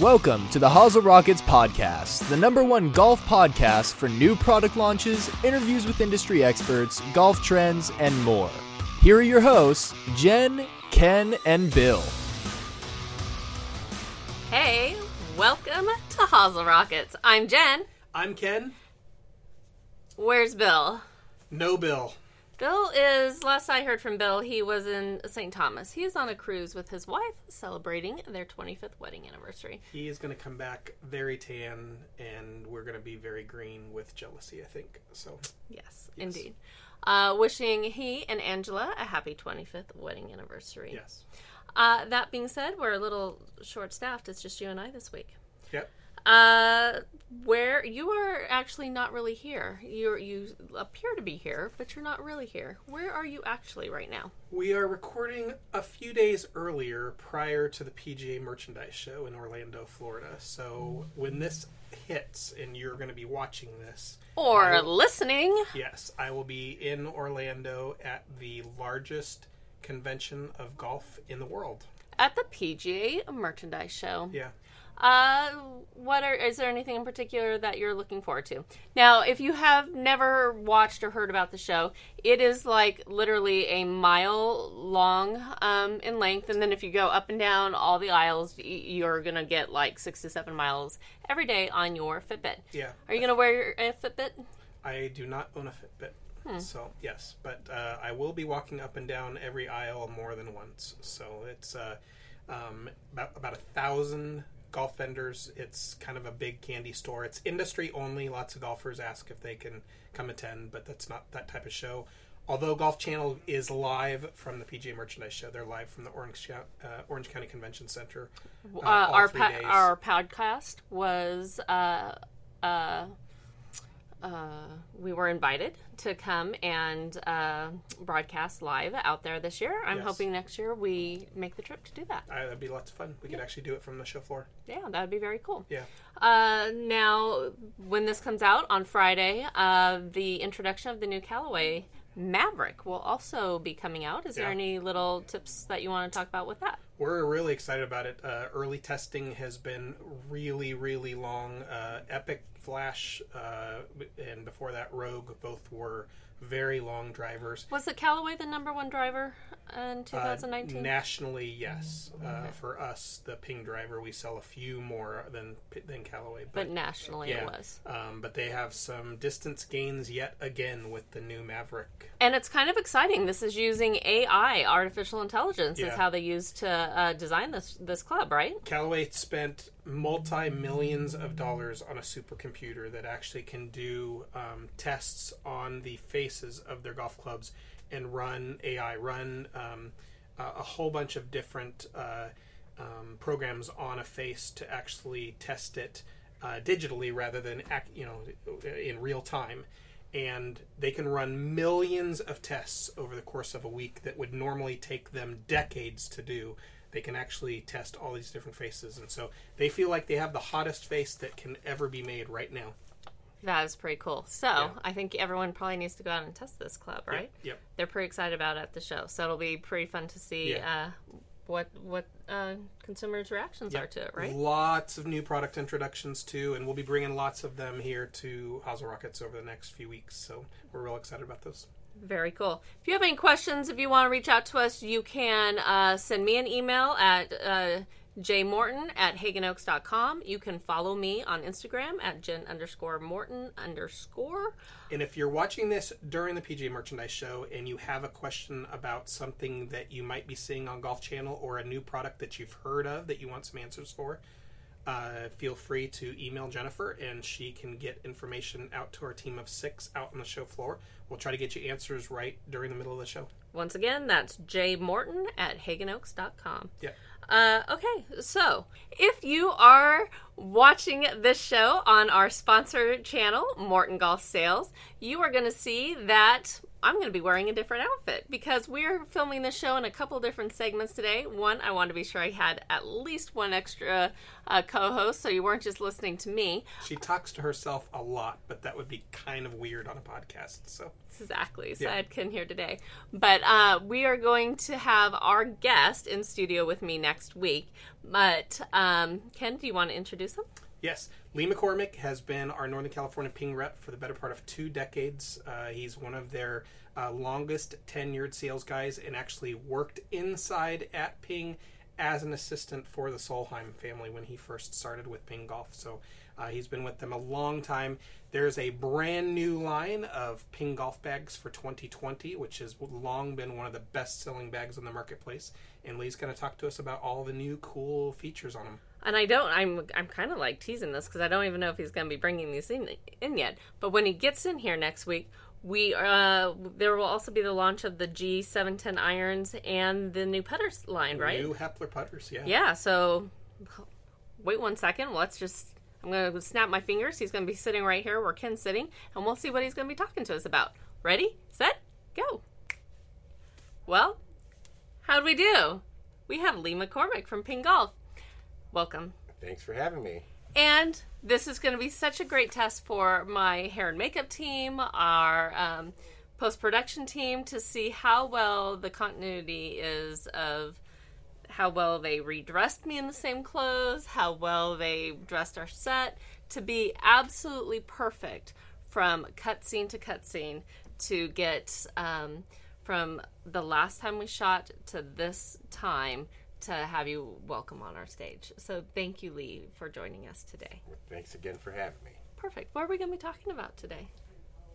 Welcome to the Hazel Rockets podcast, the number one golf podcast for new product launches, interviews with industry experts, golf trends, and more. Here are your hosts, Jen, Ken, and Bill. Hey, welcome to Hazel Rockets. I'm Jen. I'm Ken. Where's Bill? No Bill. Bill is, last I heard from Bill, he was in St. Thomas. He is on a cruise with his wife celebrating their 25th wedding anniversary. He is going to come back very tan, and we're going to be very green with jealousy, I think. So, Yes, indeed. Uh, wishing he and Angela a happy 25th wedding anniversary. yes. Uh, that being said, we're a little short staffed. It's just you and I this week. Yep. Uh, where you are actually not really here. You you appear to be here, but you're not really here. Where are you actually right now? We are recording a few days earlier prior to the PGA Merchandise Show in Orlando, Florida. So, when this hits and you're going to be watching this, Or listening? yes, I will be in Orlando at the largest convention of golf in the world. At the PGA merchandise show. Yeah. Uh, what are is there anything in particular that you're looking forward to? Now, if you have never watched or heard about the show, it is like literally a mile long um, in length, and then if you go up and down all the aisles, you're gonna get like six to seven miles every day on your Fitbit. Yeah. Are you gonna wear a Fitbit? I do not own a Fitbit. Hmm. So, yes, but uh, I will be walking up and down every aisle more than once. So, it's uh, um, about, about a thousand golf vendors. It's kind of a big candy store. It's industry only. Lots of golfers ask if they can come attend, but that's not that type of show. Although Golf Channel is live from the PGA Merchandise Show, they're live from the Orange, uh, Orange County Convention Center. Uh, all our pa- our podcast was uh, we were invited to come and uh, broadcast live out there this year. I'm Yes. hoping next year we make the trip to do that. Uh, that'd be lots of fun. We could actually do it from the show floor. Yeah, that would be very cool. Yeah. Uh, now, when this comes out on Friday, uh, the introduction of the new Callaway Maverick will also be coming out. Is there any little tips that you want to talk about with that? We're really excited about it. Uh, early testing has been really, really long. Uh, Epic Flash uh, and before that Rogue both were very long drivers. Was it Callaway the number one driver in Uh, 2019? nationally, yes. Uh, for us, the Ping driver, we sell a few more than than Callaway, but nationally yeah. it was. Um, but they have some distance gains yet again with the new Maverick. And it's kind of exciting. This is using AI, artificial intelligence, is how they use to uh, design this this club, right? Callaway spent multi millions of dollars on a supercomputer that actually can do um, tests on the faces of their golf clubs and run AI, run um, a, whole bunch of different uh, um, programs on a face to actually test it uh, digitally rather than ac- you know in real time. And they can run millions of tests over the course of a week that would normally take them decades to do they can actually test all these different faces and so they feel like they have the hottest face that can ever be made right now That is pretty cool. So I think everyone probably needs to go out and test this club, right? yep They're pretty excited about it at the show, so it'll be pretty fun to see Yeah. uh, what what uh, consumers' reactions are to it, right? lots of new product introductions too and we'll be bringing lots of them here to Hazel Rockets over the next few weeks so we're real excited about those Very cool. If you have any questions, if you want to reach out to us, you can uh, send me an email at uh, jmorton at hagginoaks.com. You can follow me on Instagram at jen underscore morton underscore. And if you're watching this during the PGA Merchandise Show and you have a question about something that you might be seeing on Golf Channel or a new product that you've heard of that you want some answers for, uh, feel free to email Jennifer and she can get information out to our team of six out on the show floor. We'll try to get you answers right during the middle of the show. Once again, that's jmorton at hagginoaks.com. Yeah. Uh, okay, so if you are watching this show on our sponsor channel, Morton Golf Sales, you are going to see that I'm going to be wearing a different outfit because we're filming the show in a couple different segments today. One, I wanted to be sure I had at least one extra uh, co host so you weren't just listening to me. She talks to herself a lot, but that would be kind of weird on a podcast. So Exactly. So Yeah. I couldn't hear today. But uh, we are going to have our guest in studio with me next week. But um, Ken, do you want to introduce them? Yes, Lee McCormick has been our Northern California Ping rep for the better part of two decades. Uh, he's one of their uh, longest tenured sales guys and actually worked inside at Ping as an assistant for the Solheim family when he first started with Ping Golf. So uh, he's been with them a long time. There's a brand new line of Ping golf bags for 2020, which has long been one of the best selling bags on the marketplace. And Lee's going to talk to us about all the new cool features on them. And I don't. I'm. I'm kind of like teasing this because I don't even know if he's going to be bringing these in, in yet. But when he gets in here next week, we uh, there will also be the launch of the G710 irons and the new putters line, right? New Heppler putters, yeah. Yeah. So wait one second. Let's just. I'm going to snap my fingers. He's going to be sitting right here where Ken's sitting, and we'll see what he's going to be talking to us about. Ready, set, go. Well, how'd we do? We have Lee McCormick from Ping Golf. Welcome. Thanks for having me. And this is going to be such a great test for my hair and makeup team, our um, post production team, to see how well the continuity is of how well they redressed me in the same clothes, how well they dressed our set to be absolutely perfect from cutscene to cutscene to get um, from the last time we shot to this time to have you welcome on our stage. So thank you, Lee, for joining us today. Thanks again for having me. Perfect. What are we going to be talking about today?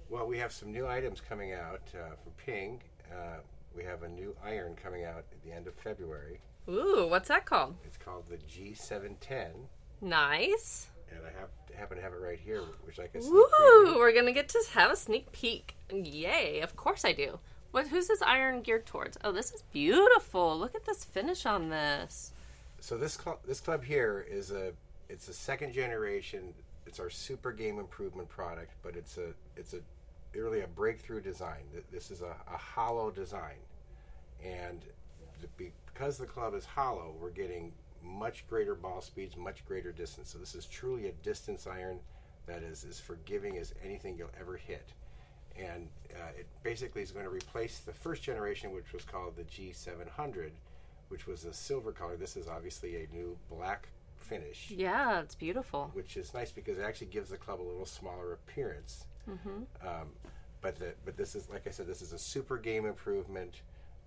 Well, we have some new items coming out uh, from Ping. Uh, we have a new iron coming out at the end of February. Ooh, what's that called? It's called the G710, Nice. and I have, happen to have it right here, which I can Ooh, preview. We're gonna get to have a sneak peek. Yay! Of course I do. What? Who's this iron geared towards? Oh, this is beautiful. Look at this finish on this. So this cl- this club here is a it's a second generation. It's our super game improvement product, but it's a it's a really a breakthrough design. Th- This is a, a hollow design, and because the club is hollow, we're getting much greater ball speeds, much greater distance. So this is truly a distance iron that is as forgiving as anything you'll ever hit. And uh, it basically is going to replace the first generation, which was called the G700, which was a silver color. This is obviously a new black finish, Yeah, it's beautiful. which is nice because it actually gives the club a little smaller appearance. Um, but the, but this is like I said, this is a super game improvement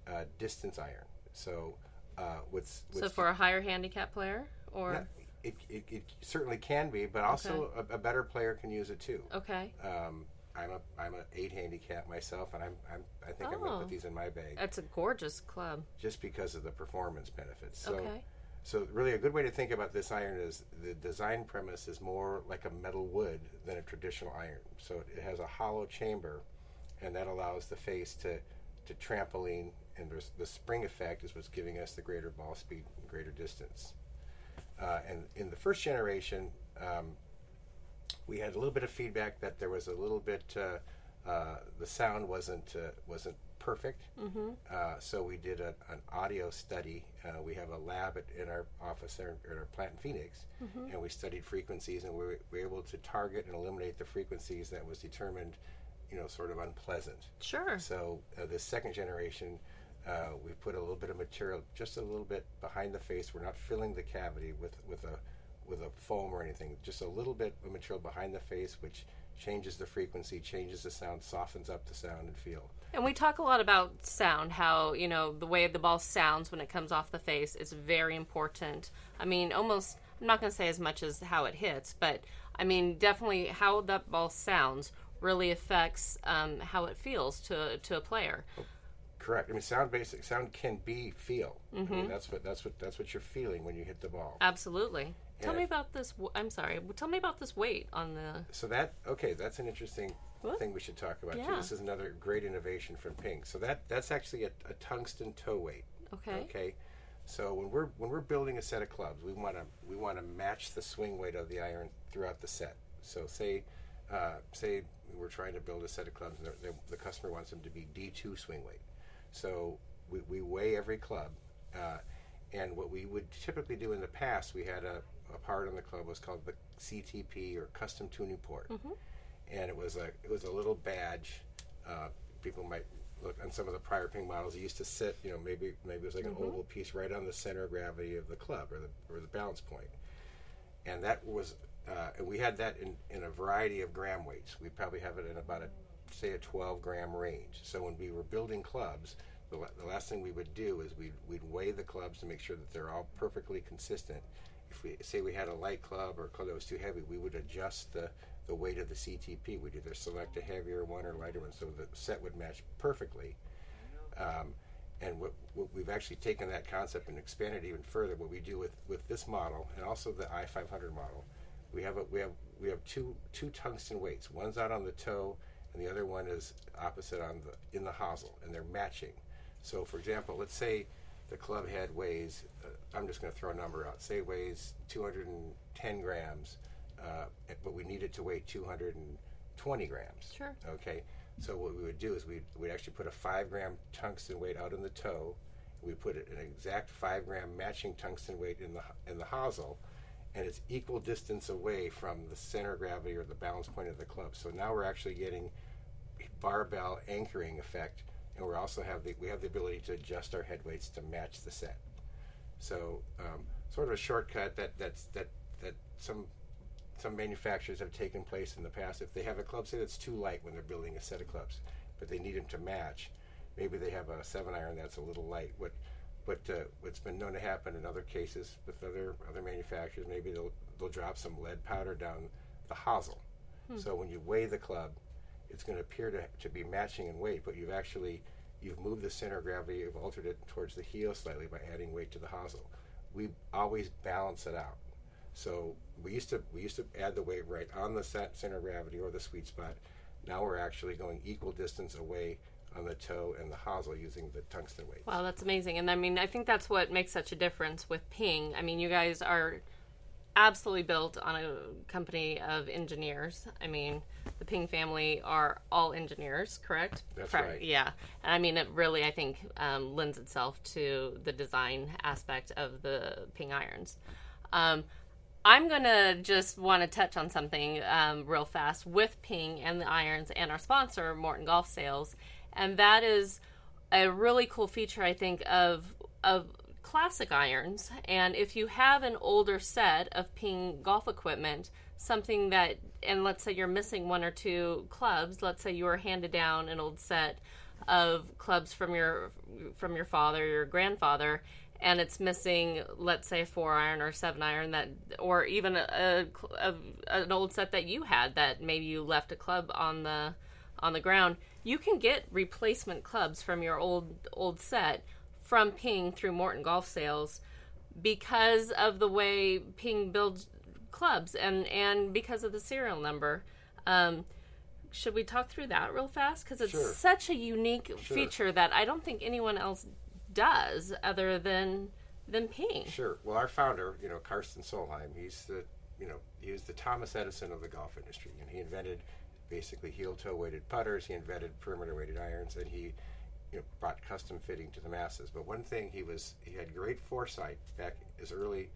uh, distance iron. So uh, what's, So for a higher handicap player, or it, it, it certainly can be, but also a, a better player can use it too. okay, Um, I'm a I'm a eight handicap myself, and I'm, I'm I think I'm going to Oh. put these in my bag that's a gorgeous club. just because of the performance benefits. So, Okay. so really a good way to think about this iron is the design premise is more like a metal wood than a traditional iron. So it has a hollow chamber, and that allows the face to to trampoline, and there's the spring effect is what's giving us the greater ball speed and greater distance. Uh, and in the first generation, um, we had a little bit of feedback that there was a little bit uh, uh, the sound wasn't uh, wasn't perfect. Mm-hmm. Uh, so we did a, an audio study. Uh, we have a lab at, in our office there at our plant in Phoenix, and we studied frequencies, and we were, we were able to target and eliminate the frequencies that was determined, you know, sort of unpleasant. Sure. So uh, the second generation, uh, we put a little bit of material just a little bit behind the face. We're not filling the cavity with with a with a foam or anything. Just a little bit of material behind the face, which changes the frequency, changes the sound, softens up the sound and feel. And we talk a lot about sound, how, you know, the way the ball sounds when it comes off the face is very important. I mean, almost, I'm not going to say as much as how it hits, but I mean, definitely how that ball sounds really affects um, how it feels to, to a player. Correct. I mean, sound basic sound can be feel. I mean, that's what that's what that's what you're feeling when you hit the ball. Absolutely. Tell And me about this. w- I'm sorry. Tell me about this weight on the. So that okay, that's an interesting thing we should talk about Yeah. too. This is another great innovation from Ping. So that that's actually a, a tungsten toe weight. Okay. Okay. So when we're when we're building a set of clubs, we want to we want to match the swing weight of the iron throughout the set. So say uh, say we're trying to build a set of clubs, and they're- they're- the customer wants them to be D2 swing weight. So we, we weigh every club, uh, and what we would typically do in the past, we had a, a part on the club was called the CTP or Custom Tuning Port, and it was a it was a little badge. Uh, people might look on some of the prior ping models. It used to sit, you know, maybe maybe it was like an oval piece right on the center of gravity of the club or the or the balance point and that was uh, and we had that in, in a variety of gram weights. We probably have it in about a say a 12 gram range. So when we were building clubs, the, the last thing we would do is we'd, we'd weigh the clubs to make sure that they're all perfectly consistent. If we say we had a light club or a club that was too heavy, we would adjust the, the weight of the CTP. We'd either select a heavier one or lighter one so the set would match perfectly. Um, and what, what we've actually taken that concept and expanded even further. What we do with, with this model and also the i500 model, we have a, we have we have two two tungsten weights. One's out on the toe, and the other one is opposite on the in the hosel, and they're matching. So, for example, let's say the club head weighs. Uh, I'm just going to throw a number out. Say it weighs 210 grams, uh, but we need it to weigh 220 grams. Sure. Okay. So what we would do is we'd, we'd actually put a five gram tungsten weight out in the toe. We put an exact five gram matching tungsten weight in the in the hosel, and it's equal distance away from the center of gravity or the balance point of the club. So now we're actually getting barbell anchoring effect, and we also have the we have the ability to adjust our head weights to match the set. So um, sort of a shortcut that that's that that some some manufacturers have taken place in the past. If they have a club say that's too light when they're building a set of clubs, but they need them to match, maybe they have a seven iron that's a little light. What what uh, what's been known to happen in other cases with other other manufacturers, maybe they'll they'll drop some lead powder down the hosel. So when you weigh the club, it's going to appear to, to be matching in weight, but you've actually you've moved the center of gravity, you've altered it towards the heel slightly by adding weight to the hosel. We always balance it out. So we used to we used to add the weight right on the set center of gravity or the sweet spot. Now we're actually going equal distance away on the toe and the hosel using the tungsten weight. Wow, that's amazing. And I mean, I think that's what makes such a difference with Ping. I mean, you guys are absolutely built on a company of engineers. I mean, the Ping family are all engineers, correct? That's Correct. right. Yeah. And I mean, it really, I think, um, lends itself to the design aspect of the Ping irons. Um, I'm going to just want to touch on something um, real fast with Ping and the irons and our sponsor, Morton Golf Sales. And that is a really cool feature, I think, of, of classic irons. And if you have an older set of Ping golf equipment, something that, and let's say you're missing one or two clubs, let's say you were handed down an old set of clubs from your from your father, your grandfather, and it's missing, let's say, four iron or seven iron that, or even a, a, an old set that you had that maybe you left a club on the on the ground. You can get replacement clubs from your old old set from Ping through Morton Golf Sales because of the way Ping builds clubs and and because of the serial number. Um, should we talk through that real fast? Because it's Sure. such a unique Sure. feature that I don't think anyone else does other than than Ping. Sure. Well, our founder, you know, Karsten Solheim, he's the, you know, he was the Thomas Edison of the golf industry, and he invented basically heel-toe weighted putters. He invented perimeter weighted irons, and he, you know, brought custom fitting to the masses. But one thing he was, he had great foresight back as early,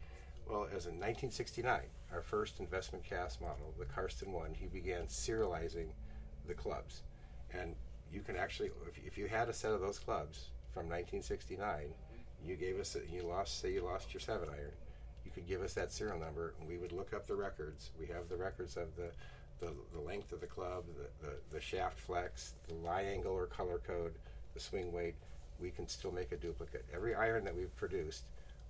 well, as in 1969, our first investment cast model, the Karsten one. He began serializing the clubs, and you can actually, if, if you had a set of those clubs from 1969 you gave us you lost say you lost your seven iron you could give us that serial number and we would look up the records we have the records of the the, the length of the club the, the, the shaft flex the lie angle or color code the swing weight we can still make a duplicate every iron that we've produced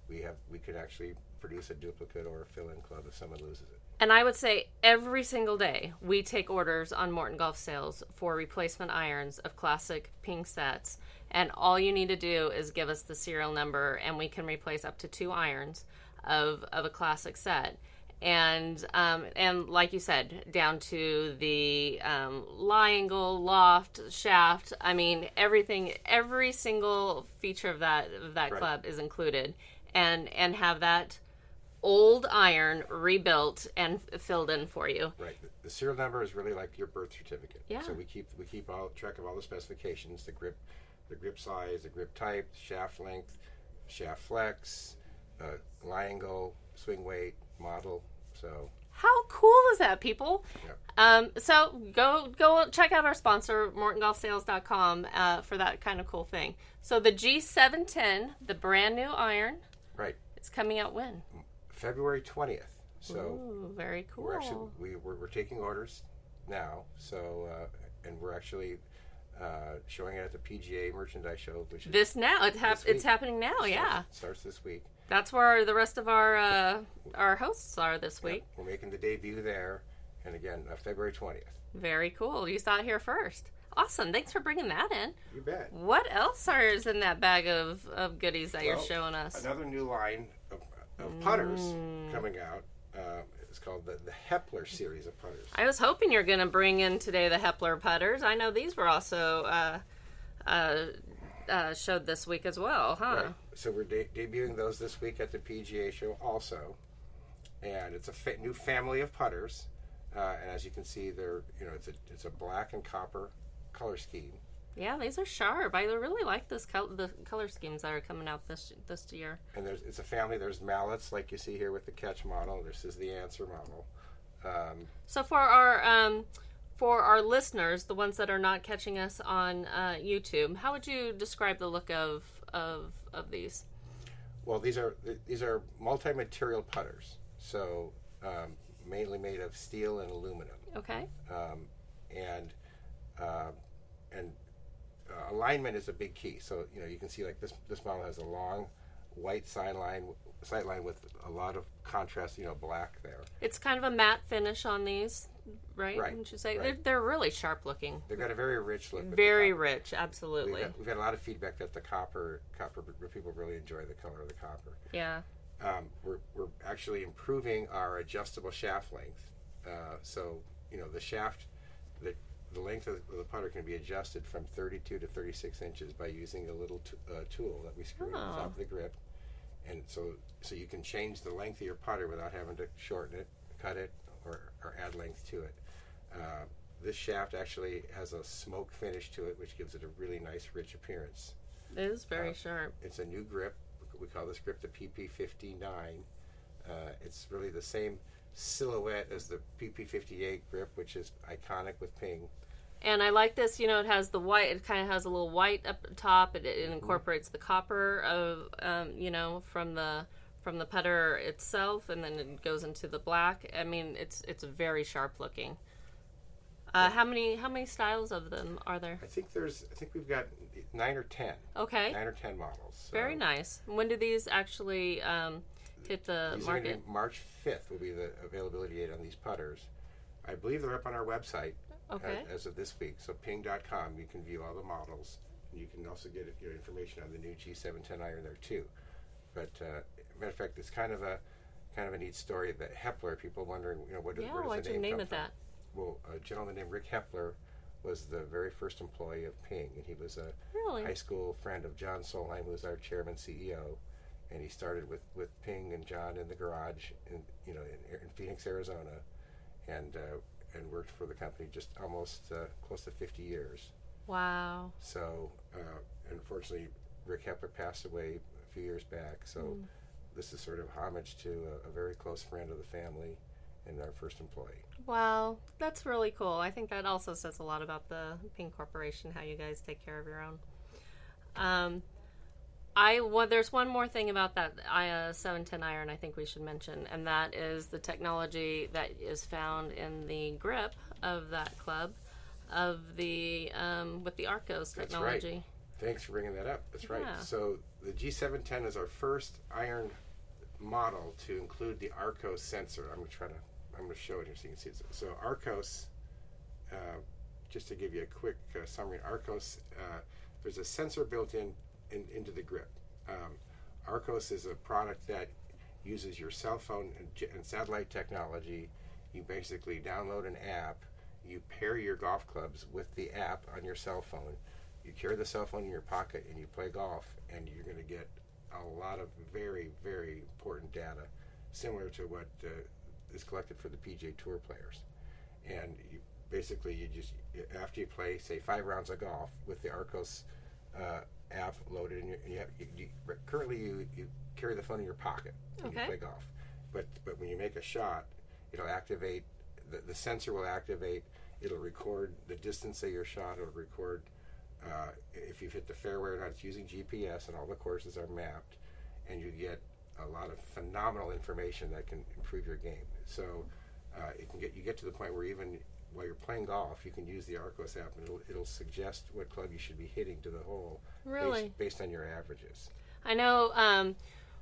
we have we could actually produce a duplicate or a fill-in club if someone loses it And I would say every single day we take orders on Morton Golf Sales for replacement irons of classic ping sets. And all you need to do is give us the serial number and we can replace up to two irons of, of a classic set. And um, and like you said, down to the um, lie angle, loft, shaft. I mean, everything, every single feature of that of that Right. club is included, and and have that old iron rebuilt and f- filled in for you. Right. The, the serial number is really like your birth certificate. Yeah. So we keep we keep all track of all the specifications, the grip, the grip size, the grip type, shaft length, shaft flex, uh, angle, swing weight, model. So How cool is that, people? Um, so go go check out our sponsor, MortonGolfSales.com, uh, for that kind of cool thing. So the G710, the brand new iron, Right. it's coming out when? February twentieth. So Ooh, very cool. we're actually we, we're, we're taking orders now. So uh, and we're actually uh, showing it at the PGA Merchandise Show, which is this now it hap- it's happening now. starts- Yeah, starts this week. That's where the rest of our uh, our hosts are this week. We're making the debut there, and again uh, February twentieth. Very cool. You saw it here first. Awesome. Thanks for bringing that in. You bet. What else are is in that bag of, of goodies that you're showing us? Another new line of, of putters Mm. coming out. Uh, it's called the, the Heppler series of putters. I was hoping you're going to bring in today the Heppler putters. I know these were also uh, uh, uh, showed this week as well, huh? Right. So we're de- debuting those this week at the PGA show also, and it's a fa- new family of putters. Uh, and as you can see, they're you know it's a it's a black and copper color scheme. Yeah, these are sharp. I really like this col- the color schemes that are coming out this this year. And there's it's a family. There's mallets like you see here with the Ketsch model. This is the Anser model. Um, So for our um, for our listeners, the ones that are not catching us on uh, YouTube, how would you describe the look of of of these? Well, these are these are multi-material putters, so um, mainly made of steel and aluminum, Okay. um, and uh, and uh, alignment is a big key. So you know you can see like this this model has a long white sideline sideline with a lot of contrast, you know, black there. It's kind of a matte finish on these, right? Right, Would you say right. they're they're really sharp looking, They've got a very rich look. very rich, We've absolutely. got, we've got a lot of feedback that the copper copper people really enjoy the color of the copper. Yeah. um, we're, we're actually improving our adjustable shaft length. Uh, so, you know, the shaft, the, the length of the putter can be adjusted from 32 to 36 inches by using a little t- uh, tool that we screw Oh. top of the grip. And so, so you can change the length of your putter without having to shorten it, cut it, or, or add length to it. Uh, this shaft actually has a smoke finish to it, which gives it a really nice, rich appearance. It is very Uh, sharp. It's a new grip. We call this grip the PP59. Uh, it's really the same silhouette as the PP58 grip, which is iconic with Ping. And I like this, you know, it has the white, it kind of has a little white up top. It, Mm-hmm. it incorporates the copper of, um, you know, from the from the putter itself, and then it goes into the black. I mean, it's it's very sharp looking. Uh, how many how many styles of them are there? I think there's, I think we've got nine or ten, Okay, nine or ten models. very nice. When do these actually um, hit the These market? March 5th will be the availability date on these putters. I believe they're up on our website uh, Okay. as of this week. So ping.com, you can view all the models. You can also get your information on the new G710 iron there too. But uh, matter of fact, it's kind of a kind of a neat story that Heppler. People wondering, you know, what Yeah, where does the you name, name come it from? that? Well, a gentleman named Rick Heppler was the very first employee of Ping, and he was a Really? high school friend of John Solheim, who was our chairman CEO. And he started with, with Ping and John in the garage, in you know, in, in Phoenix, Arizona, and uh, and worked for the company just almost uh, close to 50 years. Wow. So, uh, unfortunately, Rick Heppler passed away a few years back. So, Hmm. This is sort of homage to a, a very close friend of the family and our first employee. Wow, that's really cool. I think that also says a lot about the Ping Corporation, how you guys take care of your own. Um, I well, there's one more thing about that uh, 710 iron I think we should mention, and that is the technology that is found in the grip of that club, of the um, with the Arccos technology. That's right. Thanks for bringing that up. That's right. Yeah. So the G710 is our first iron model to include the Arccos sensor. I'm going to try to I'm going to show it here so you can see it. So Arccos, uh, just to give you a quick uh, summary, Arccos uh, there's a sensor built in, in into the grip. Um, Arccos is a product that uses your cell phone and, and satellite technology. You basically download an app. You pair your golf clubs with the app on your cell phone. You carry the cell phone in your pocket and you play golf, and you're going to get a lot of very, very important data similar to what uh, is collected for the PGA Tour players. And you, basically, you just after you play, say five rounds of golf with the Arccos uh, app loaded, and you, you, have, you, you currently you, you carry the phone in your pocket when Okay. you play golf. But but when you make a shot, it'll activate the, the sensor will activate. It'll record the distance of your shot. It'll record uh, if you've hit the fairway or not. It's using GPS, and all the courses are mapped, and you get a lot of phenomenal information that can improve your game. So uh, it can get you get to the point where even while you're playing golf, you can use the Arccos app, and it'll, it'll suggest what club you should be hitting to the hole Really? based, based on your averages. I know, um,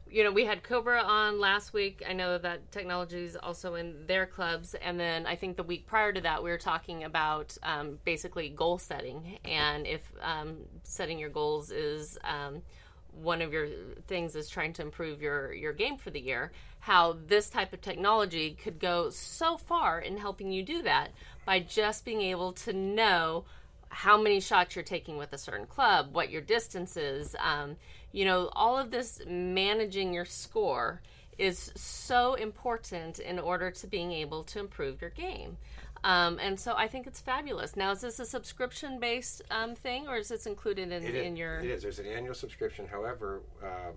you know, we had Cobra on last week. I know that technology is also in their clubs. And then I think the week prior to that, we were talking about um, basically goal setting. And if um, setting your goals is um, one of your things is trying to improve your, your game for the year, how this type of technology could go so far in helping you do that by just being able to know how many shots you're taking with a certain club, what your distance is. Um, you know, all of this managing your score is so important in order to being able to improve your game. Um, and so I think it's fabulous. Now, is this a subscription based um, thing or is this included in, is- in your. It is. There's an annual subscription. However, uh,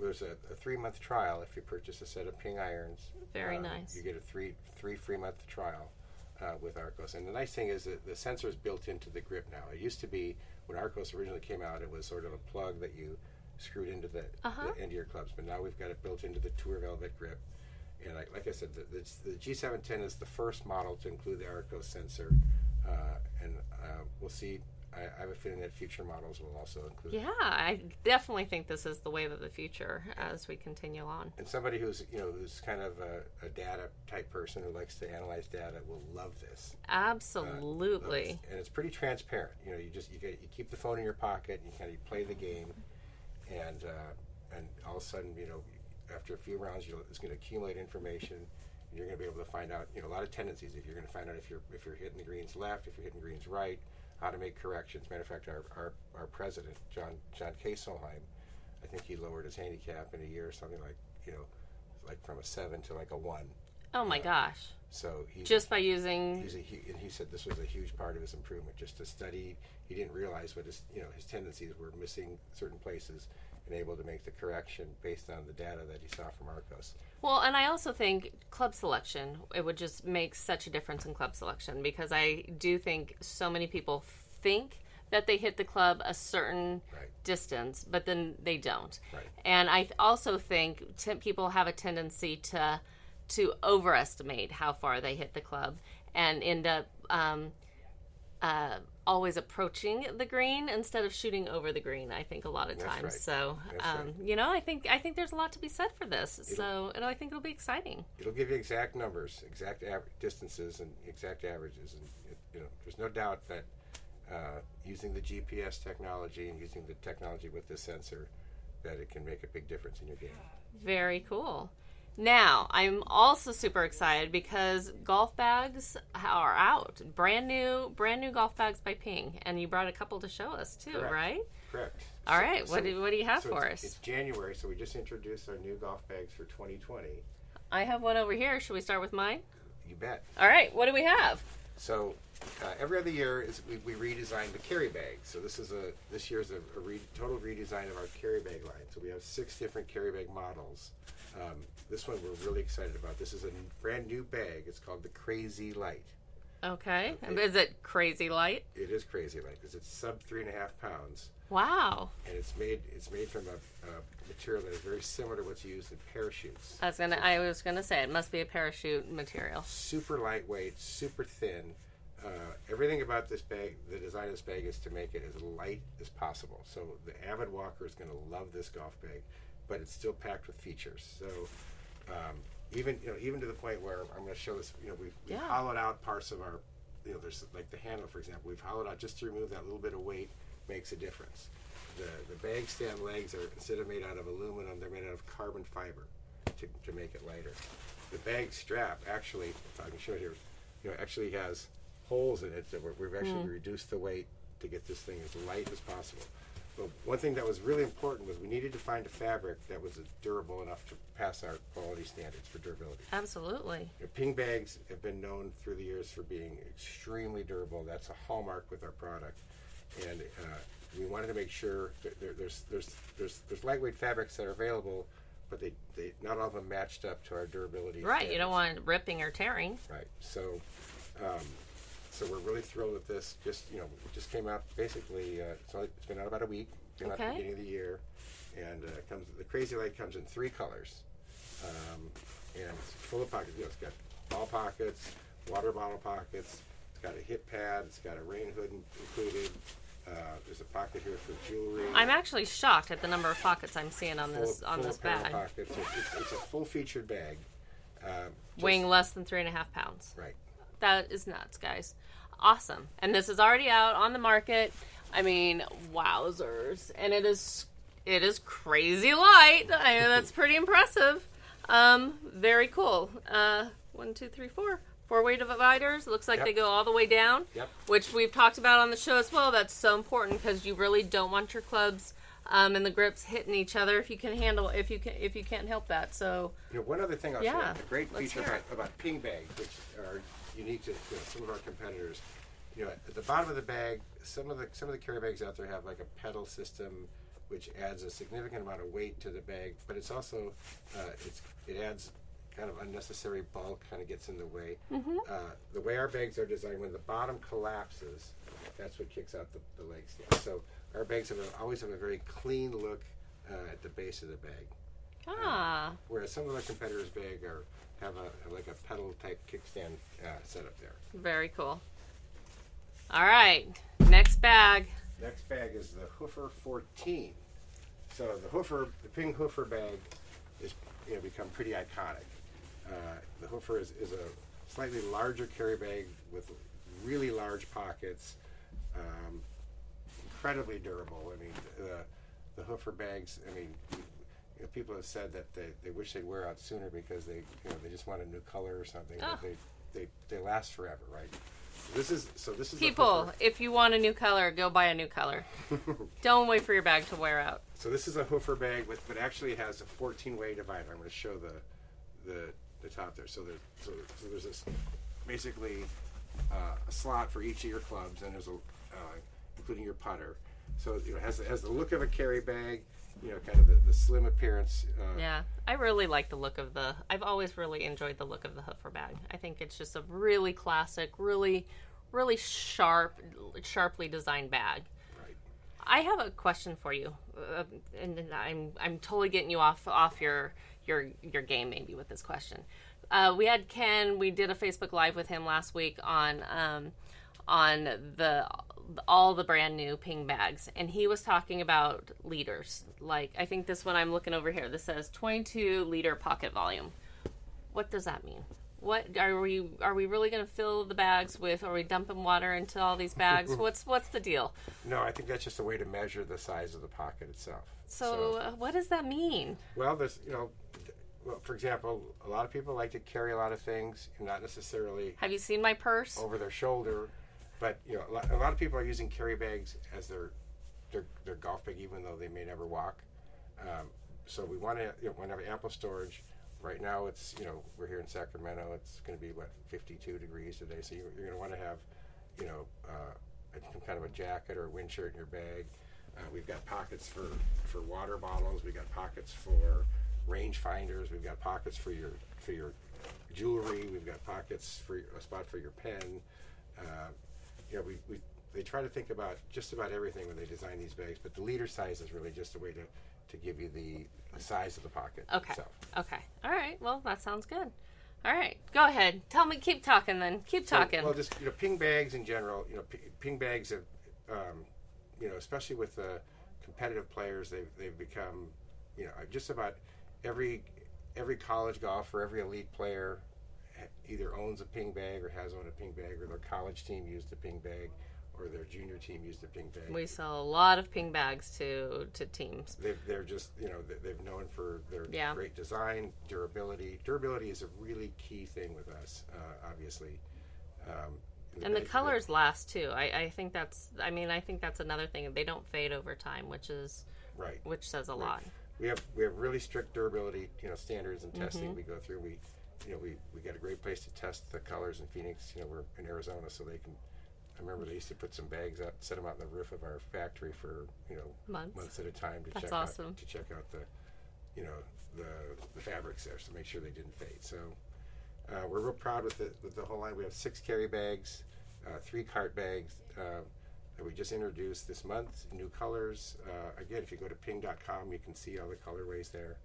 there's a, a three month trial if you purchase a set of ping irons. Very Uh, nice. You get a three three free month trial uh, with Arccos. And the nice thing is that the sensor is built into the grip now. It used to be when Arccos originally came out, it was sort of a plug that you screwed into the, Uh-huh. the end of your clubs. But now we've got it built into the Tour Velvet grip. And I, like I said, the, the, the G710 is the first model to include the Arccos sensor. Uh, and uh, we'll see. I, I have a feeling that future models will also include it. Yeah, I definitely think this is the wave of the future as we continue on. and somebody who's you know who's kind of a, a data type person who likes to analyze data will love this. Absolutely. and it's pretty transparent. You know, you just you get you keep the phone in your pocket, And you kind of play the game, and uh, and all of a sudden, you know, after a few rounds, you'll, it's going to accumulate information. And you're going to be able to find out, you know, a lot of tendencies. If you're going to find out if you're if you're hitting the greens left, if you're hitting greens right, how to make corrections. Matter of fact, our our, our president, John John K. I think he lowered his handicap in a year or something like you know, like from a seven to like a one. Oh my gosh. So he Just by using. He's a, he, and he said this was a huge part of his improvement, just to study. He didn't realize what his, you know, his tendencies were missing certain places, and able to make the correction based on the data that he saw from Arccos. Well, and I also think club selection, it would just make such a difference in club selection because I do think so many people think that they hit the club a certain Right. distance, but then they don't. Right. And I also think t- people have a tendency to to overestimate how far they hit the club and end up um, uh, always approaching the green instead of shooting over the green. I think a lot of times. right. So um, right. you know, I think I think there's a lot to be said for this. so and I think it'll be exciting. It'll give you exact numbers, exact av- distances, and exact averages, and it, you know, there's no doubt that uh, using the GPS technology and using the technology with the sensor, that it can make a big difference in your game. Very cool. Now, I'm also super excited because golf bags are out. Brand new, brand new golf bags by Ping, and you brought a couple to show us too, Correct. right? Correct. All So- right. what do what do you have so for it's, us? It's January, so we just introduced our new golf bags for 2020. I have one over here. Should we start with mine? You bet. All right. What do we have? So uh, every other year is we, we redesign the carry bag. So this is a this year's a, a re, total redesign of our carry bag line. So we have six different carry bag models. Um, this one we're really excited about. This is a brand new bag. It's called the Crazy Light. Okay. Okay. Is it crazy light? It is Crazy Light because it's sub three and a half pounds, Wow. and it's made it's made from a, a material that is very similar to what's used in parachutes. I was gonna. I was gonna say it must be a parachute material. super lightweight, super thin. Uh, everything about this bag, the design of this bag is to make it as light as possible. So the avid walker is going to love this golf bag, but it's still packed with features. So um, even you know even to the point where I'm going to show this. You know we've, we've Yeah. hollowed out parts of our. You know there's like the handle for example. We've hollowed out just to remove that little bit of weight makes a difference. The the bag stand legs are instead of made out of aluminum, they're made out of carbon fiber to, to make it lighter. The bag strap actually, if I can show it here, you know, actually has holes in it that we're, we've actually reduced the weight to get this thing as light as possible. But one thing that was really important was we needed to find a fabric that was durable enough to pass our quality standards for durability. Absolutely. You know, ping bags have been known through the years for being extremely durable. That's a hallmark with our product, and uh, we wanted to make sure that there, there's there's there's there's lightweight fabrics that are available, but they, they not all of them matched up to our durability. Right. You don't want ripping or tearing. Right. So, um, so we're really thrilled with this. Just you know, it just came out basically. Uh, it's, only, it's been out about a week. Came out at Okay. the beginning of the year, and uh, comes the Crazy Light comes in three colors, um, and it's full of pockets. You know, it's got ball pockets, water bottle pockets. It's got a hip pad. It's got a rain hood in- included. Uh, there's a pocket here for jewelry. I'm actually shocked at the number of pockets I'm seeing on full, this on this bag. Pockets. It's, it's, it's a full featured bag. Um, Weighing less than three and a half pounds. Right. That is nuts, guys. Awesome. And this is already out on the market. I mean, wowzers. And it is it is crazy light. I mean, that's pretty impressive. Um, very cool. Uh, one, two, three, four. Four way dividers. Looks like Yep. they go all the way down. Yep. Which we've talked about on the show as well. That's so important because you really don't want your clubs um, and the grips hitting each other if you can handle if you can if you can't help that. So You know, one other thing I'll Yeah, say, a great feature about, about ping bags, which are unique to you know, some of our competitors. You know, at the bottom of the bag, some of the some of the carry bags out there have like a pedal system, which adds a significant amount of weight to the bag, but it's also uh, it's it adds kind of unnecessary bulk, kind of gets in the way. Uh, the way our bags are designed, when the bottom collapses, that's what kicks out the, the leg stand. So our bags have a, always have a very clean look uh, at the base of the bag ah, whereas some of our competitors' bag are have a have like a pedal type kickstand uh, setup there. very cool. All right, next bag. Next bag is the Hoofer 14. So the Hoofer, the Ping Hoofer bag, is you know become pretty iconic. Uh, the Hoofer is, is a slightly larger carry bag with really large pockets, um, incredibly durable. I mean, the the Hoofer bags. I mean, you know, people have said that they, they wish they'd wear out sooner because they you know they just want a new color or something. Oh. But they, they they last forever, right? This is so. This is People, if you want a new color, go buy a new color. Don't wait for your bag to wear out. So this is a hoofer bag, with, but actually has a 14-way divider. I'm going to show the the, the top there. So there's so, so there's this basically uh, a slot for each of your clubs, and there's a uh, including your putter. So you know, it has has the look of a carry bag. You know, kind of the, the slim appearance. Uh, Yeah, I really like the look of the. I've always really enjoyed the look of the hoofer bag. I think it's just a really classic, really, really sharp, sharply designed bag. Right. I have a question for you, uh, and I'm I'm totally getting you off off your your your game maybe with this question. Uh, we had Ken. We did a Facebook Live with him last week on um, on the all the brand new ping bags, and he was talking about liters. Like I think this one I'm looking over here. This says 22 liter pocket volume. What does that mean? What are we are we really going to fill the bags with? Are we dumping water into all these bags? what's what's the deal? No, I think that's just a way to measure the size of the pocket itself. So, uh, what does that mean? Well, there's you know, well, for example, a lot of people like to carry a lot of things, not necessarily Have you seen my purse? over their shoulder. But you know, a lot, of people are using carry bags as their their, their golf bag, even though they may never walk. Um, so we want to you know, want to have ample storage. Right now, it's you know we're here in Sacramento. It's going to be what 52 degrees today. So you're, you're going to want to have you know uh, some kind of a jacket or a wind shirt in your bag. Uh, we've got pockets for for water bottles. We've got pockets for range finders. We've got pockets for your for your jewelry. We've got pockets for a spot for your pen. Uh, you know, we, we they try to think about just about everything when they design these bags, but the liter size is really just a way to, to give you the, the size of the pocket. Okay. itself. Okay. All right. Well, that sounds good. All right. Go ahead. Tell me. Keep talking then. Keep So, talking. Well, just you know, ping bags in general. You know, p- ping bags have, um, you know, especially with the competitive players, they've they've become, you know, just about every every college golfer, every elite player, either owns a ping bag or has owned a ping bag, or their college team used a ping bag, or their junior team used a ping bag. we sell a lot of ping bags to to teams. They've, they're just, you know, they- they've known for their Yeah. great design, durability. Durability is a really key thing with us, uh, obviously. Um, And the colors last too. I, I think that's. I mean, I think that's another thing. They don't fade over time, which is Right. which says a lot. We have we have really strict durability, you know, standards and Mm-hmm. testing we go through. We, you know, we we got a great place to test the colors in Phoenix. You know, we're in Arizona, so they can. I remember they used to put some bags out, set them out in the roof of our factory for you know Months. at a time to That's check awesome. out to check out the, you know, the the fabrics there, so make sure they didn't fade. So uh, we're real proud with the with the whole line. We have six carry bags, uh, three cart bags. Uh, that we just introduced this month, new colors. Uh, again, if you go to ping.com, you can see all the colorways there.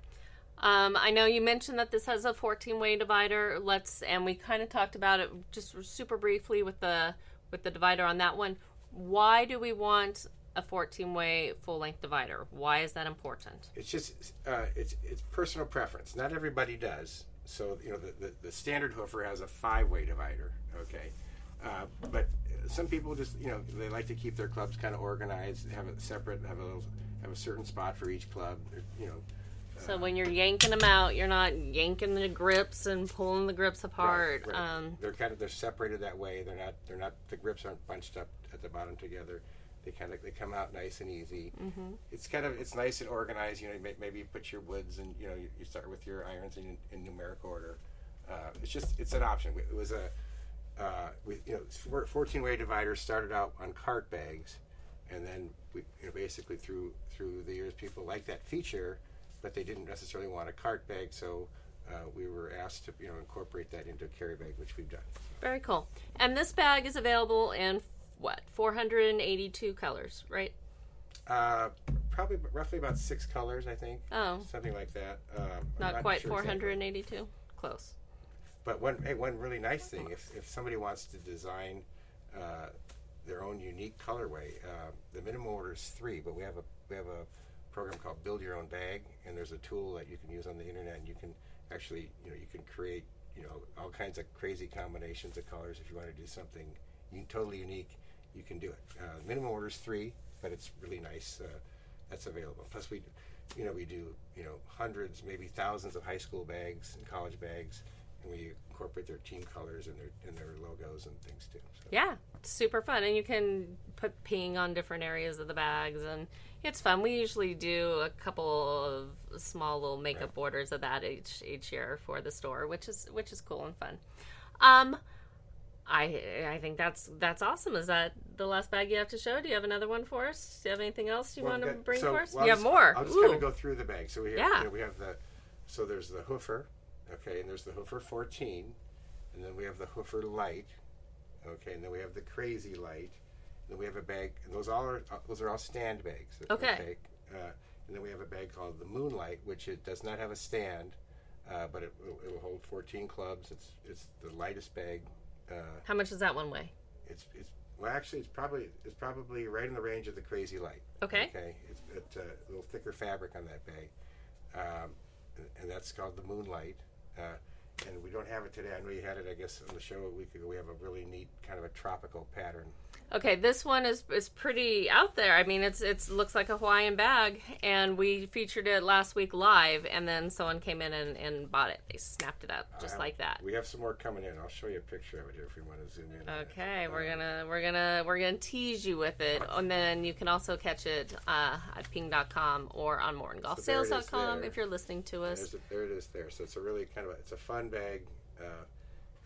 Um, I know you mentioned that this has a 14 way divider. Let's and we kind of talked about it just super briefly with the with the divider on that one. Why do we want a 14 way full length divider? Why is that important? It's just uh, it's it's personal preference. Not everybody does. So you know the, the, the standard hoofer has a five way divider. Okay, uh, but some people just you know they like to keep their clubs kind of organized, have it separate, have a little, have a certain spot for each club. You know, So when you're yanking them out, you're not yanking the grips and pulling the grips apart. Right, right. Um, they're kind of they're separated that way. They're not they're not the grips aren't bunched up at the bottom together. They kind of they come out nice and easy. Mm-hmm. It's kind of it's nice and organized. You know, may, maybe you put your woods and you know you, you start with your irons in, in numeric order. Uh, it's just it's an option. It was a uh, we, you know 14 way dividers started out on cart bags, and then we you know basically through through the years people like that feature, but they didn't necessarily want a cart bag, so. Uh, we were asked to, you know, incorporate that into a carry bag, which we've done. very cool. And this bag is available in what 482 colors, right? Uh, probably roughly about six colors, I think. Oh. something like that. Um, I'm Not quite sure exactly. 482. Close. But one, hey, one really nice thing, if, if somebody wants to design uh, their own unique colorway, uh, the minimum order is three. But we have a we have a program called Build Your Own Bag, and there's a tool that you can use on the internet, and you can actually, you know, you can create, you know, all kinds of crazy combinations of colors. If you want to do something totally unique, you can do it. Uh, minimum order is three, but it's really nice. Uh, that's available. Plus, we, you know, we do, you know, hundreds, maybe thousands of high school bags and college bags, we incorporate their team colors and their and their logos and things too. So. Yeah, super fun, and you can put ping on different areas of the bags, and it's fun. We usually do a couple of small little makeup orders of that each each year for the store, which is which is cool and fun. Um, I I think that's that's awesome. Is that the last bag you have to show? Do you have another one for us? Do you have anything else you Well, want to bring so, for us? well, you I'll have just- more. I'll just kind of go through the bag. So we have, Yeah. you know, we have the so there's the hoofer, okay, and there's the hoofer 14, and then we have the hoofer light, okay, and then we have the crazy light, and then we have a bag, and those all are uh, those are all stand bags. Okay. Uh, and then we have a bag called the Moonlight, which it does not have a stand, uh, but it will hold 14 clubs. It's it's the lightest bag. Uh, How much does that one weigh? it's it's well actually it's probably it's probably right in the range of the crazy light. Okay. Okay. It's, it's a little thicker fabric on that bag, um, and, and that's called the Moonlight. Uh, and we don't have it today. I know you had it, I guess, on the show a week ago. We have a really neat kind of a tropical pattern. Okay, this one is is pretty out there. I mean, it's it's looks like a Hawaiian bag, and we featured it last week live, and then someone came in and, and bought it. They snapped it up just I- like that. We have some more coming in. I'll show you a picture of it here if you want to zoom in. Okay, we're gonna we're gonna we're gonna tease you with it, and then you can also catch it uh, at ping.com or on there it is mortongolfsales.com there. if you're listening to us. A, there it is there. So it's a really kind of a, it's a fun bag. Uh,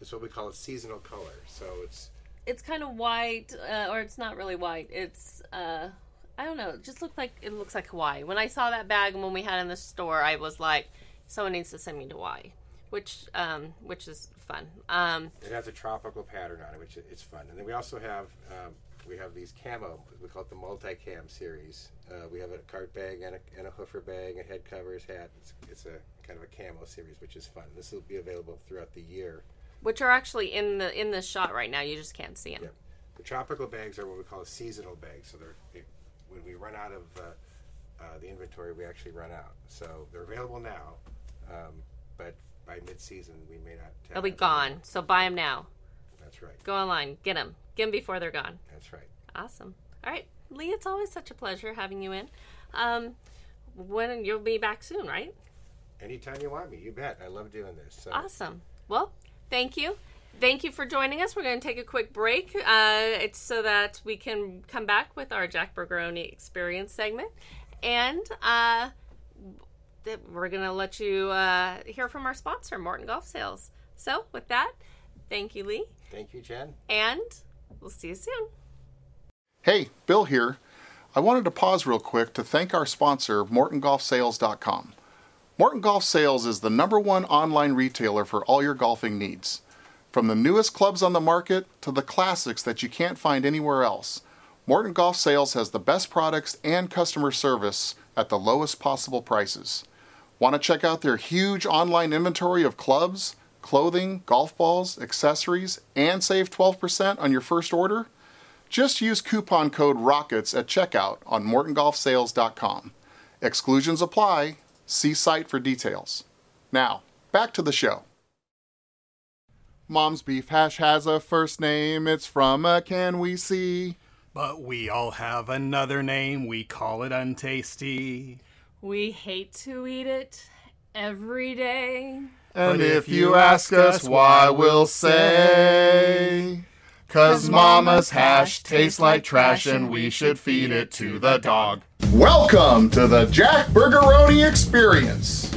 it's what we call a seasonal color. So it's It's kind of white, uh, or it's not really white. It's uh, I don't know. It just looks like it looks like Hawaii. When I saw that bag when we had it in the store, I was like, someone needs to send me to Hawaii, which um, which is fun. Um, It has a tropical pattern on it, which it's fun. And then we also have um, we have these camo. We call it the multi-cam series. Uh, we have a cart bag and a, and a hoofer bag, a head covers, hat. It's, it's a kind of a camo series, which is fun. This will be available throughout the year. Which are actually in the in this shot right now. You just can't see them. Yeah. The tropical bags are what we call a seasonal bag. So they're it, when we run out of uh, uh, the inventory, we actually run out. So they're available now, um, but by mid-season, we may not. They'll be gone. So buy them now. That's right. Go online, get them, get them before they're gone. That's right. Awesome. All right, Lee, it's always such a pleasure having you in. Um, when you'll be back soon, right? Anytime you want me, you bet. I love doing this. So. Awesome. Well, thank you. thank you for joining us. We're going to take a quick break. Uh, it's so that we can come back with our Jack Bergeroni experience segment. And uh, we're going to let you uh, hear from our sponsor, Morton Golf Sales. So, with that, thank you, Lee. Thank you, Jen. And we'll see you soon. Hey, Bill here. I wanted to pause real quick to thank our sponsor, MortonGolfSales.com. Morton Golf Sales is the number one online retailer for all your golfing needs. From the newest clubs on the market to the classics that you can't find anywhere else, Morton Golf Sales has the best products and customer service at the lowest possible prices. Want to check out their huge online inventory of clubs, clothing, golf balls, accessories, and save 12% on your first order? Just use coupon code ROCKETS at checkout on MortonGolfSales.com. Exclusions apply. See site for details. Now, back to the show. Mom's Beef Hash has a first name. It's from a can we see. But we all have another name. We call it untasty. We hate to eat it every day. And if you ask us why, we'll say. Cause Mama's hash tastes like trash and we should feed it to the dog. Welcome to the Jack Burgeroni Experience.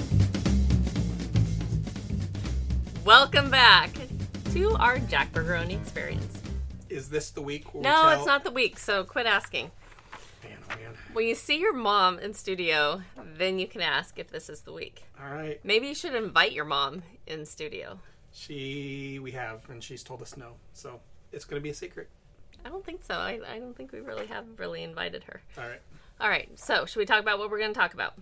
Welcome back to our Jack Bergeroni experience. Is this the week? Where we No, tell- it's not the week, so quit asking. Man, oh man. When you see your mom in studio, then you can ask if this is the week. All right. Maybe you should invite your mom in studio. She, we have, and she's told us no. So it's going to be a secret. I don't think so. I, I don't think we really have really invited her. All right. All right, so should we talk about what we're going to talk about?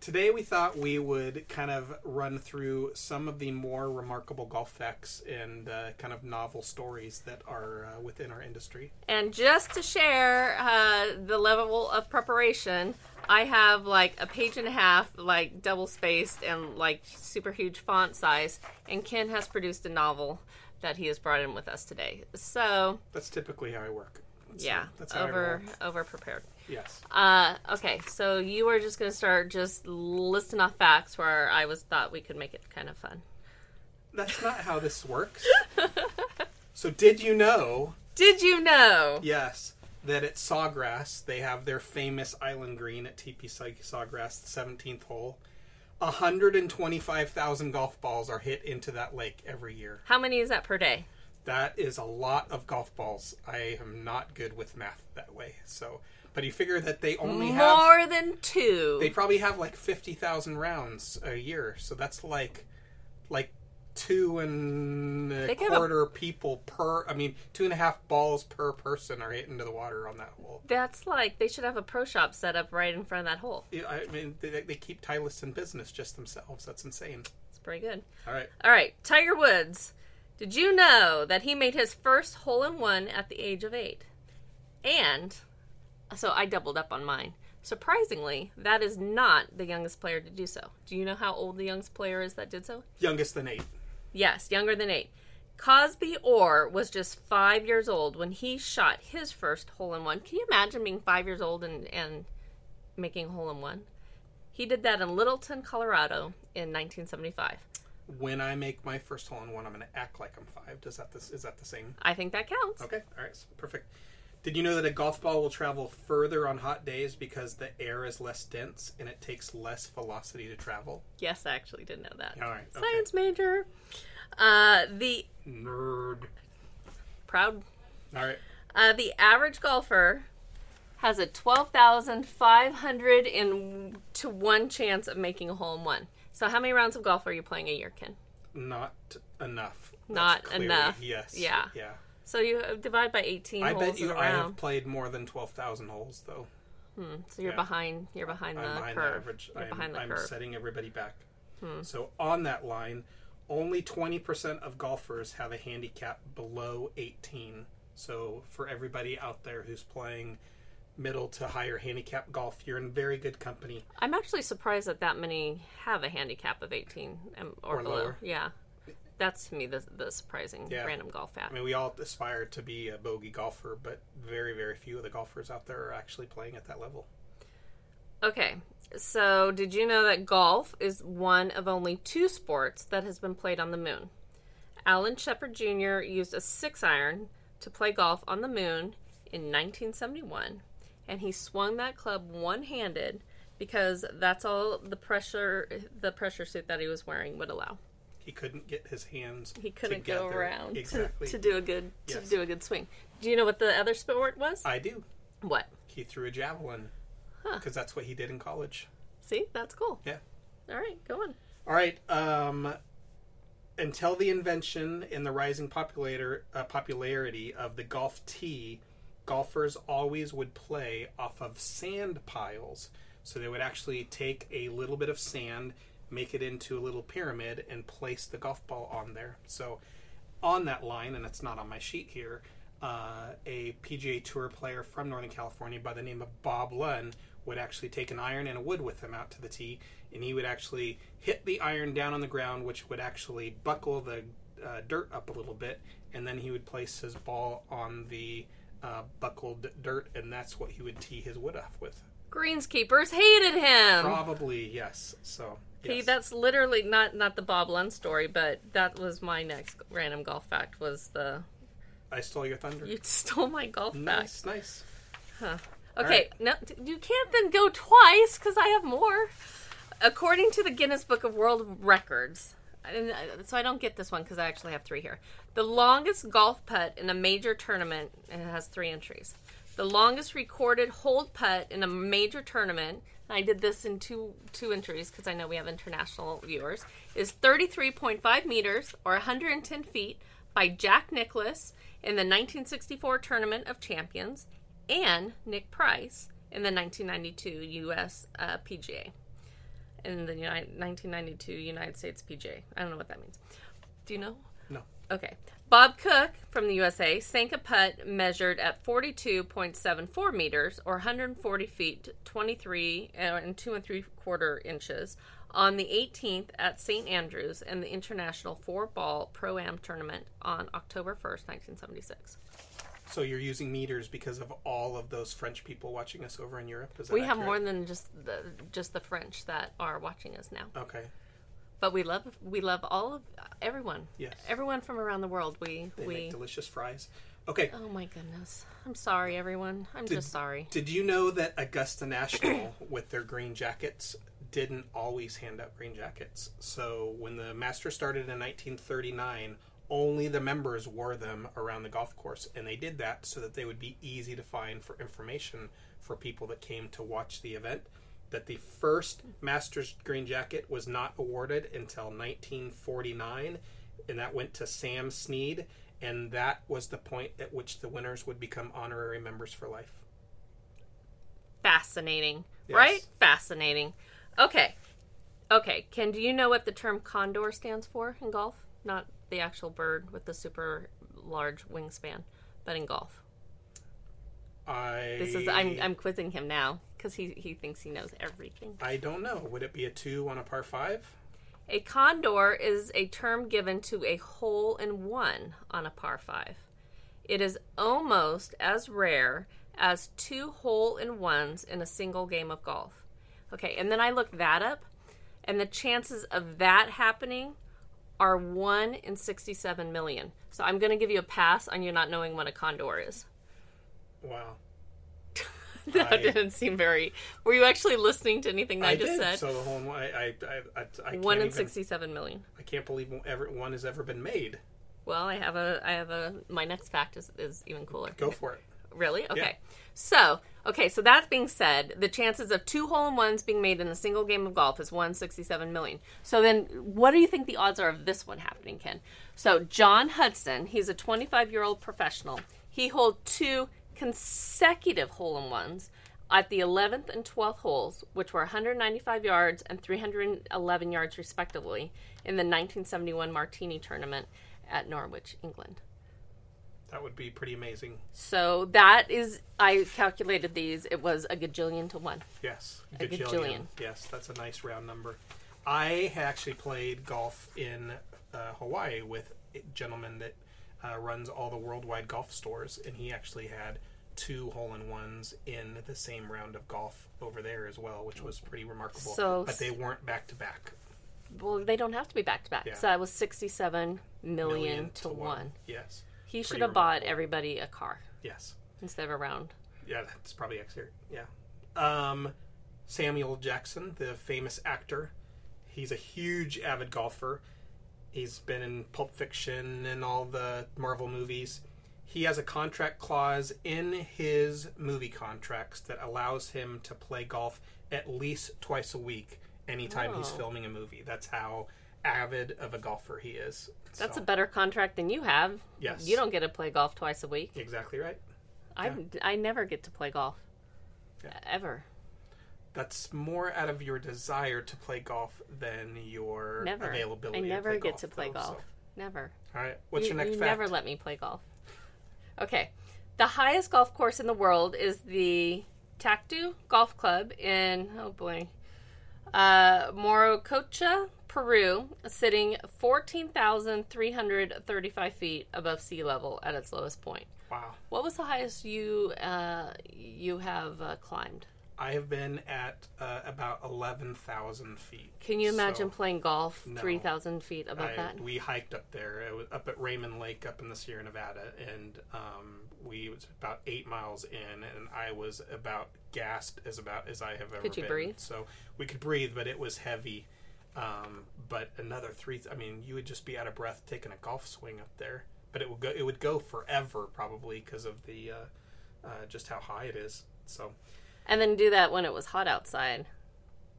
Today we thought we would kind of run through some of the more remarkable golf facts and uh, kind of novel stories that are uh, within our industry. And just to share uh, the level of preparation, I have like a page and a half, like double spaced and like super huge font size. And Ken has produced a novel that he has brought in with us today. So That's typically how I work. That's- yeah, that's how over over prepared. Yes. Uh, okay, so you were just gonna start just listing off facts where I was thought we could make it kind of fun. That's not how this works. so did you know? Did you know? Yes, that at Sawgrass they have their famous island green at TP Saw- Sawgrass, the seventeenth hole. 125,000 golf balls are hit into that lake every year. How many is that per day? That is a lot of golf balls. I am not good with math that way. So, but you figure that they only have More than two. they probably have like 50,000 rounds a year. So that's like like two and a could a- quarter people per I mean, two and a half balls per person are hit into the water on that hole. That's like they should have a pro shop set up right in front of that hole. Yeah, I mean, they, they keep Titleist in business just themselves. That's insane. It's pretty good. All right. All right, Tiger Woods. Did you know that he made his first hole in one at the age of eight? And so I doubled up on mine. Surprisingly, that is not the youngest player to do so. Do you know how old the youngest player is that did so? Youngest than eight. Yes, younger than eight. Coby Orr was just five years old when he shot his first hole in one. Can you imagine being five years old and, and making a hole in one? He did that in Littleton, Colorado in 1975. When I make my first hole in one, I'm going to act like I'm five. Does that this is that the same? I think that counts. Okay. All right. so Perfect. Did you know that a golf ball will travel further on hot days because the air is less dense and it takes less velocity to travel? Yes, I actually did know that. All right. Okay. Science major. Uh, the Nerd. proud. All right. Uh, the average golfer has a twelve thousand five hundred in to one chance of making a hole in one. So, how many rounds of golf are you playing a year, Ken? Not enough. Not clearly- enough. Yes. Yeah. Yeah. So you divide by eighteen I holes bet you in a I have round. played more than twelve thousand holes though. Hmm, So you're yeah. behind. You're behind the I'm behind curve. the average. You're I'm, behind the I'm curve. Hmm. setting everybody back. So on that line, only 20% of golfers have a handicap below 18. So for everybody out there who's playing middle to higher handicap golf, you're in very good company. I'm actually surprised that that many have a handicap of 18 um, or, Or below. lower. Yeah, that's to me the the surprising Yeah. random golf fact. I mean, we all aspire to be a bogey golfer, but very, very few of the golfers out there are actually playing at that level. Okay, so did you know that golf is one of only two sports that has been played on the moon? Alan Shepard Jr. used a six iron to play golf on the moon in 1971, and he swung that club one-handed because that's all the pressure the pressure suit that he was wearing would allow. He couldn't get his hands. He couldn't go around exactly. to, to do a good Yes. to do a good swing. Do you know what the other sport was? I do. what? He threw a javelin Huh. because that's what he did in college. See, that's cool. Yeah. All right, go on. All right. Um, until the invention and the rising uh, popularity of the golf tee, golfers always would play off of sand piles. So they would actually take a little bit of sand, make it into a little pyramid, and place the golf ball on there. So on that line, and it's not on my sheet here, uh, a PGA Tour player from Northern California by the name of Bob Lunn would actually take an iron and a wood with him out to the tee, and he would actually hit the iron down on the ground, which would actually buckle the uh, dirt up a little bit, and then he would place his ball on the uh, buckled dirt, and that's what he would tee his wood off with. Greenskeepers hated him. Probably yes. So See, yes. that's literally not not the Bob Lunn story, but that was my next random golf fact. Was the I stole your thunder. you stole my golf fact? nice, nice. Okay, no, t- you can't then go twice because I have more. According to the Guinness Book of World Records, and uh, so I don't get this one because I actually have three here. The longest golf putt in a major tournament, and it has three entries. The longest recorded hold putt in a major tournament. I did this in two two entries because I know we have international viewers. Is 33.5 meters or 110 feet by Jack Nicklaus in the 1964 Tournament of Champions and Nick Price in the 1992 U.S. Uh, PGA. In the United, 1992 United States PGA. I don't know what that means. Do you know? No. Okay. Bob Cook from the USA sank a putt measured at 42.74 meters or 140 feet, 23 uh, and two and three quarter inches on the 18th at St. Andrews in the International Four Ball Pro Am Tournament on October 1st, 1976. So you're using meters because of all of those French people watching us over in Europe. We have more than just the just the French that are watching us now, Okay. But we love we love all of everyone. Yes. everyone from around the world. We They we. make delicious fries. Okay. Oh my goodness! I'm sorry, everyone. I'm Did- just sorry. Did you know that Augusta National, with their green jackets, didn't always hand out green jackets? So when the Masters started in 1939, only the members wore them around the golf course, and they did that so that they would be easy to find for information for people that came to watch the event. That the first Masters green jacket was not awarded until 1949, and that went to Sam Snead, and that was the point at which the winners would become honorary members for life. Fascinating, Yes. right? Fascinating. Okay, okay. Ken, do you know what the term condor stands for in golf? Not the actual bird with the super large wingspan, but in golf. I This is I'm I'm quizzing him now because he he thinks he knows everything. I don't know. Would it be a two on a par five? A condor is a term given to a hole in one on a par 5. It is almost as rare as two hole in ones in a single game of golf. Okay, and then I looked that up, and the chances of that happening are 1 in 67 million. So I'm going to give you a pass on you not knowing what a condor is. Wow. That I- didn't seem very. Were you actually listening to anything that I, just did. said? So the whole one, I, I, I, I, I 1 in even, 67 million. I can't believe one ever one has ever been made. Well, I have a, I have a. My next fact is, is even cooler. Go for it. Really? Okay. Yeah. So, okay. So that being said, the chances of two hole in ones being made in a single game of golf is one sixty-seven million. So then, what do you think the odds are of this one happening, Ken? So John Hudson, he's a twenty-five-year-old professional. He holed two consecutive hole in ones at the 11th and 12th holes, which were 195 yards and 311 yards respectively, in the 1971 Martini tournament at Norwich, England. That would be pretty amazing. So that is, I calculated these. It was a gajillion to one. Yes. A gajillion. Yes, that's a nice round number. I actually played golf in uh, Hawaii with a gentleman that uh, runs all the worldwide golf stores, and he actually had two hole in ones in the same round of golf over there as well, which was pretty remarkable. So- but they weren't back to back. Well, they don't have to be back to back. So that was 67 million, to, one. Yes. He should have bought everybody a car Yes. instead of a round. Yeah, that's probably accurate. Yeah. Um, Samuel Jackson, the famous actor, he's a huge avid golfer. He's been in Pulp Fiction and all the Marvel movies. He has a contract clause in his movie contracts that allows him to play golf at least twice a week anytime he's Oh. filming a movie. That's how avid of a golfer he is. That's So, a better contract than you have. Yes. You don't get to play golf twice a week. exactly right. I I never get to play golf. Yeah. Ever. That's more out of your desire to play golf than your availability. Never. availability. I to never play get golf, to play though, golf. so- Never. All right. What's you, your next you fact? never let me play golf. Okay. The highest golf course in the world is the Tactu Golf Club in, oh boy, uh, Morococha, Peru, sitting 14,335 feet above sea level at its lowest point. Wow. What was the highest you uh, you have uh, climbed? I have been at uh, about 11,000 feet. Can you imagine So, playing golf no. 3,000 feet above I- that? We hiked up there. It was up at Raymond Lake up in the Sierra Nevada. And um, we was about eight miles in. And I was about gassed as about as I have ever Could you been. breathe? So we could breathe, but it was heavy. Um, but another three, I mean, you would just be out of breath taking a golf swing up there. But it would go, it would go forever probably because of the, uh, uh, just how high it is. So And then do that when it was hot outside.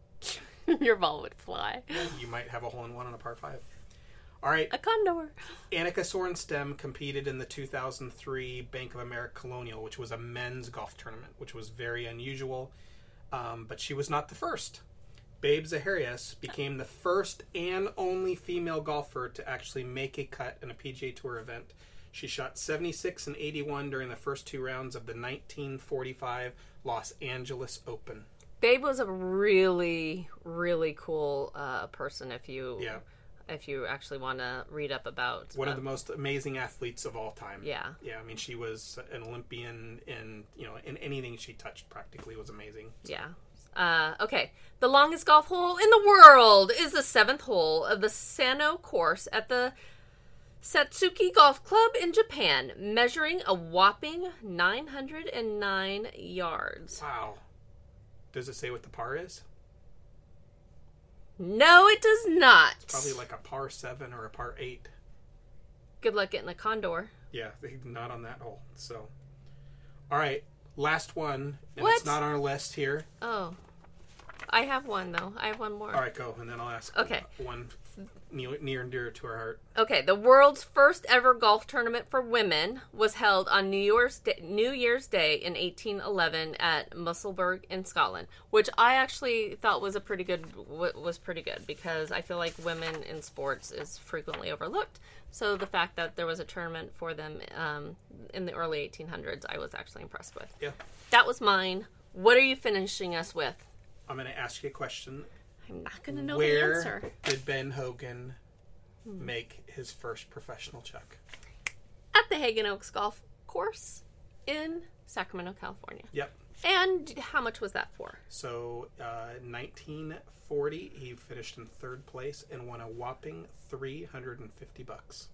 Your ball would fly. you might have a hole in one on a par five. All right, A condor. Annika Sorenstam competed in the 2003 Bank of America Colonial, which was a men's golf tournament, which was very unusual. Um, but she was not the first. Babe Zaharias became the first and only female golfer to actually make a cut in a PGA Tour event. She shot 76 and 81 during the first two rounds of the 1945 Los Angeles Open. Babe was a really, really cool uh, person. If you, Yeah. if you actually want to read up about One uh, of the most amazing athletes of all time. yeah, Yeah, I mean, she was an Olympian, and you know, in anything she touched practically was amazing. yeah. Uh, okay, the longest golf hole in the world is the seventh hole of the Sano course at the Satsuki Golf Club in Japan, measuring a whopping 909 yards. Wow. Does it say what the par is? No, it does not. It's probably like a par seven or a par eight. Good luck getting a condor. Yeah, not on that hole. So, all right, last one, and What? it's not on our list here. Oh, I have one though. I have one more. All right, go, and then I'll ask. Okay. One near, near and dear to our heart. Okay, the world's first ever golf tournament for women was held on New Year's Day, New Year's Day in 1811 at Musselburgh in Scotland, which I actually thought was a pretty good was pretty good because I feel like women in sports is frequently overlooked. So the fact that there was a tournament for them um, in the early 1800s, I was actually impressed with. Yeah, That was mine. What are you finishing us with? I'm going to ask you a question. I'm not going to know the Where answer. did Ben Hogan make his first professional check? At the Haggin Oaks Golf Course in Sacramento, California. Yep. And how much was that for? So, uh, 1940, he finished in third place and won a whopping 350 bucks.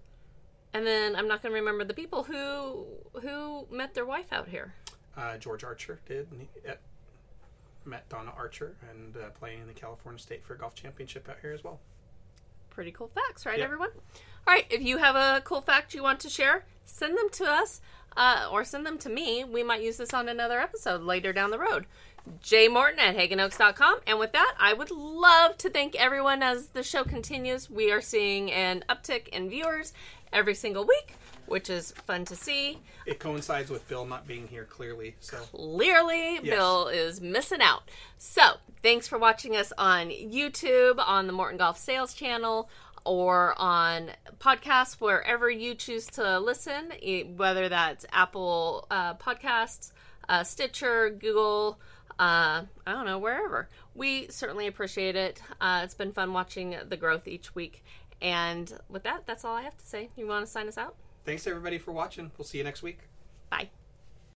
And then I'm not going to remember the people who who met their wife out here. Uh, George Archer did. And he, met Donna Archer and uh, playing in the California State Fair Golf Championship out here as well. Pretty cool facts, right, everyone? All right, if you have a cool fact you want to share, send them to us uh, or send them to me. We might use this on another episode later down the road. Jay Morton at HagginOaks.com. And with that, I would love to thank everyone as the show continues. We are seeing an uptick in viewers every single week, which is fun to see. It coincides with Bill not being here clearly, so clearly Yes. Bill is missing out. So, thanks for watching us on YouTube, on the Morton Golf Sales channel, or on podcasts, wherever you choose to listen, whether that's Apple uh, Podcasts, uh, Stitcher, Google, uh, I don't know, wherever. We certainly appreciate it. Uh, it's been fun watching the growth each week. And with that, that's all I have to say. You want to sign us out? Thanks everybody for watching. We'll see you next week. Bye.